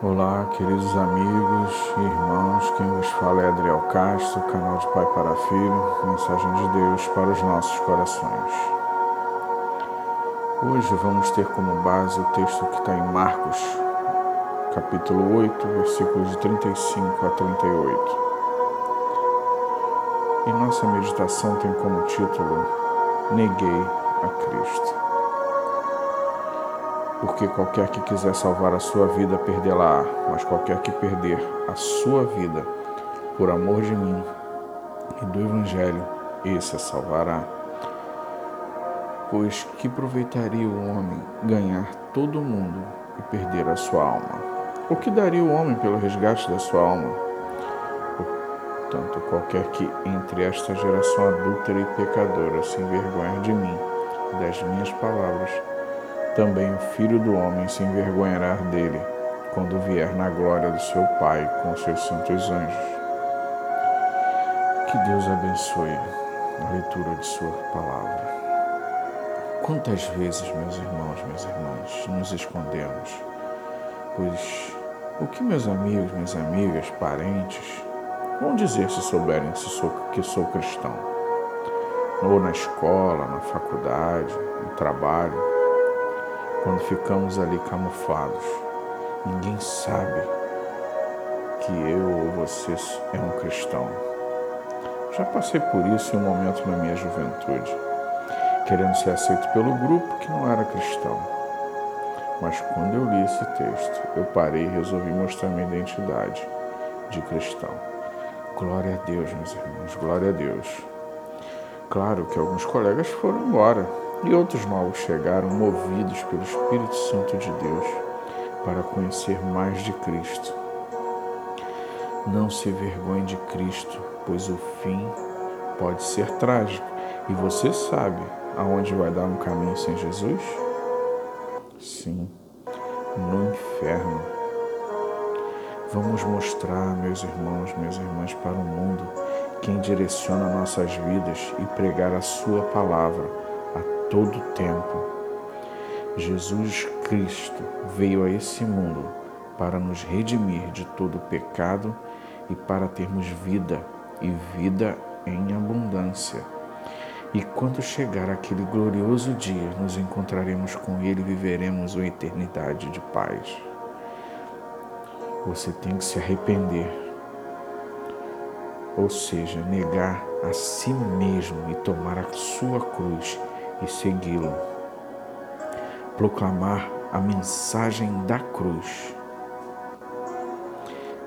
Olá, queridos amigos e irmãos, quem vos fala é Adriel Castro, canal de Pai para Filho, mensagem de Deus para os nossos corações. Hoje vamos ter como base o texto que está em Marcos, capítulo 8, versículos de 35 a 38. E nossa meditação tem como título Neguei a Cristo porque qualquer que quiser salvar a sua vida perdê-la, mas qualquer que perder a sua vida por amor de mim e do Evangelho, esse a salvará. Pois que aproveitaria o homem ganhar todo o mundo e perder a sua alma? O que daria o homem pelo resgate da sua alma? Portanto, qualquer que entre esta geração adúltera e pecadora se envergonhar de mim e das minhas palavras, também o Filho do Homem se envergonhará dele, quando vier na glória do seu Pai com seus santos anjos. Que Deus abençoe a leitura de Sua palavra. Quantas vezes, meus irmãos, minhas irmãs, nos escondemos? Pois o que meus amigos, minhas amigas, parentes vão dizer se souberem que sou, que sou cristão? Ou na escola, na faculdade, no trabalho, quando ficamos ali camuflados. Ninguém sabe que eu ou você é um cristão. Já passei por isso em um momento na minha juventude, querendo ser aceito pelo grupo que não era cristão. Mas quando eu li esse texto, eu parei e resolvi mostrar minha identidade de cristão. Glória a Deus, meus irmãos, glória a Deus. Claro que alguns colegas foram embora, e outros novos chegaram movidos pelo Espírito Santo de Deus para conhecer mais de Cristo. Não se vergonhe de Cristo, pois o fim pode ser trágico. E você sabe aonde vai dar um caminho sem Jesus? Sim, no inferno. Vamos mostrar, meus irmãos, minhas irmãs, para o mundo quem direciona nossas vidas e pregar a Sua palavra todo tempo. Jesus Cristo veio a esse mundo para nos redimir de todo pecado e para termos vida e vida em abundância. E quando chegar aquele glorioso dia, nos encontraremos com Ele e viveremos uma eternidade de paz. Você tem que se arrepender, ou seja, negar a si mesmo e tomar a sua cruz e segui-lo. Proclamar a mensagem da cruz.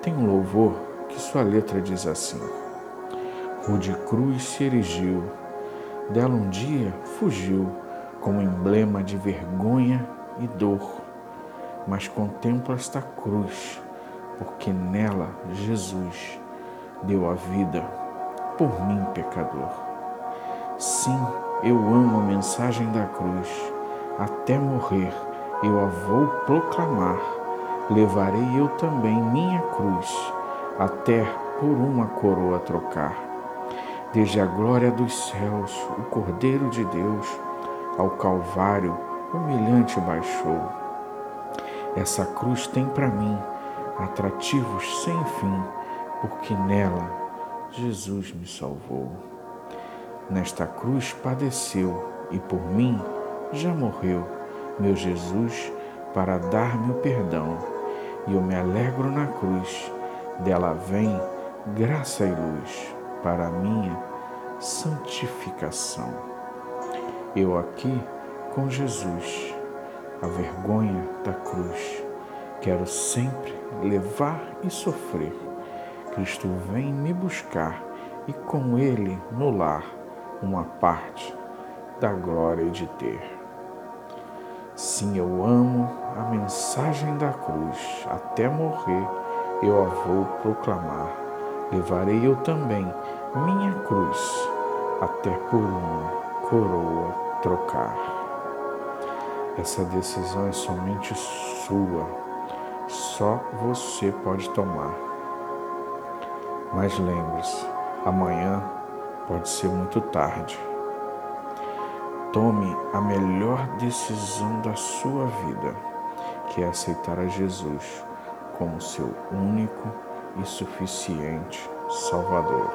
Tem um louvor que sua letra diz assim: Rude cruz se erigiu, dela um dia fugiu, como emblema de vergonha e dor. Mas contempla esta cruz, porque nela Jesus deu a vida por mim, pecador. Sim, eu amo a mensagem da cruz. Até morrer eu a vou proclamar. Levarei eu também minha cruz, até por uma coroa trocar. Desde a glória dos céus, o Cordeiro de Deus, ao Calvário humilhante baixou. Essa cruz tem para mim atrativos sem fim, porque nela Jesus me salvou nesta cruz padeceu e por mim já morreu, meu Jesus, para dar-me o perdão. E eu me alegro na cruz, dela vem graça e luz para a minha santificação. Eu aqui com Jesus, a vergonha da cruz, quero sempre levar e sofrer. Cristo vem me buscar e com Ele no lar uma parte da glória de ter. Sim, eu amo a mensagem da cruz, até morrer eu a vou proclamar. Levarei eu também minha cruz, até por uma coroa trocar. Essa decisão é somente sua, só você pode tomar. Mas lembre-se, amanhã pode ser muito tarde. Tome a melhor decisão da sua vida, que é aceitar a Jesus como seu único e suficiente Salvador.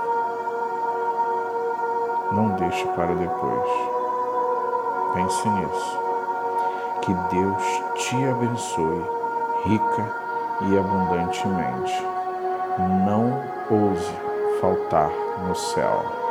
Não deixe para depois. Pense nisso. Que Deus te abençoe rica e abundantemente. Não ouse faltar no céu.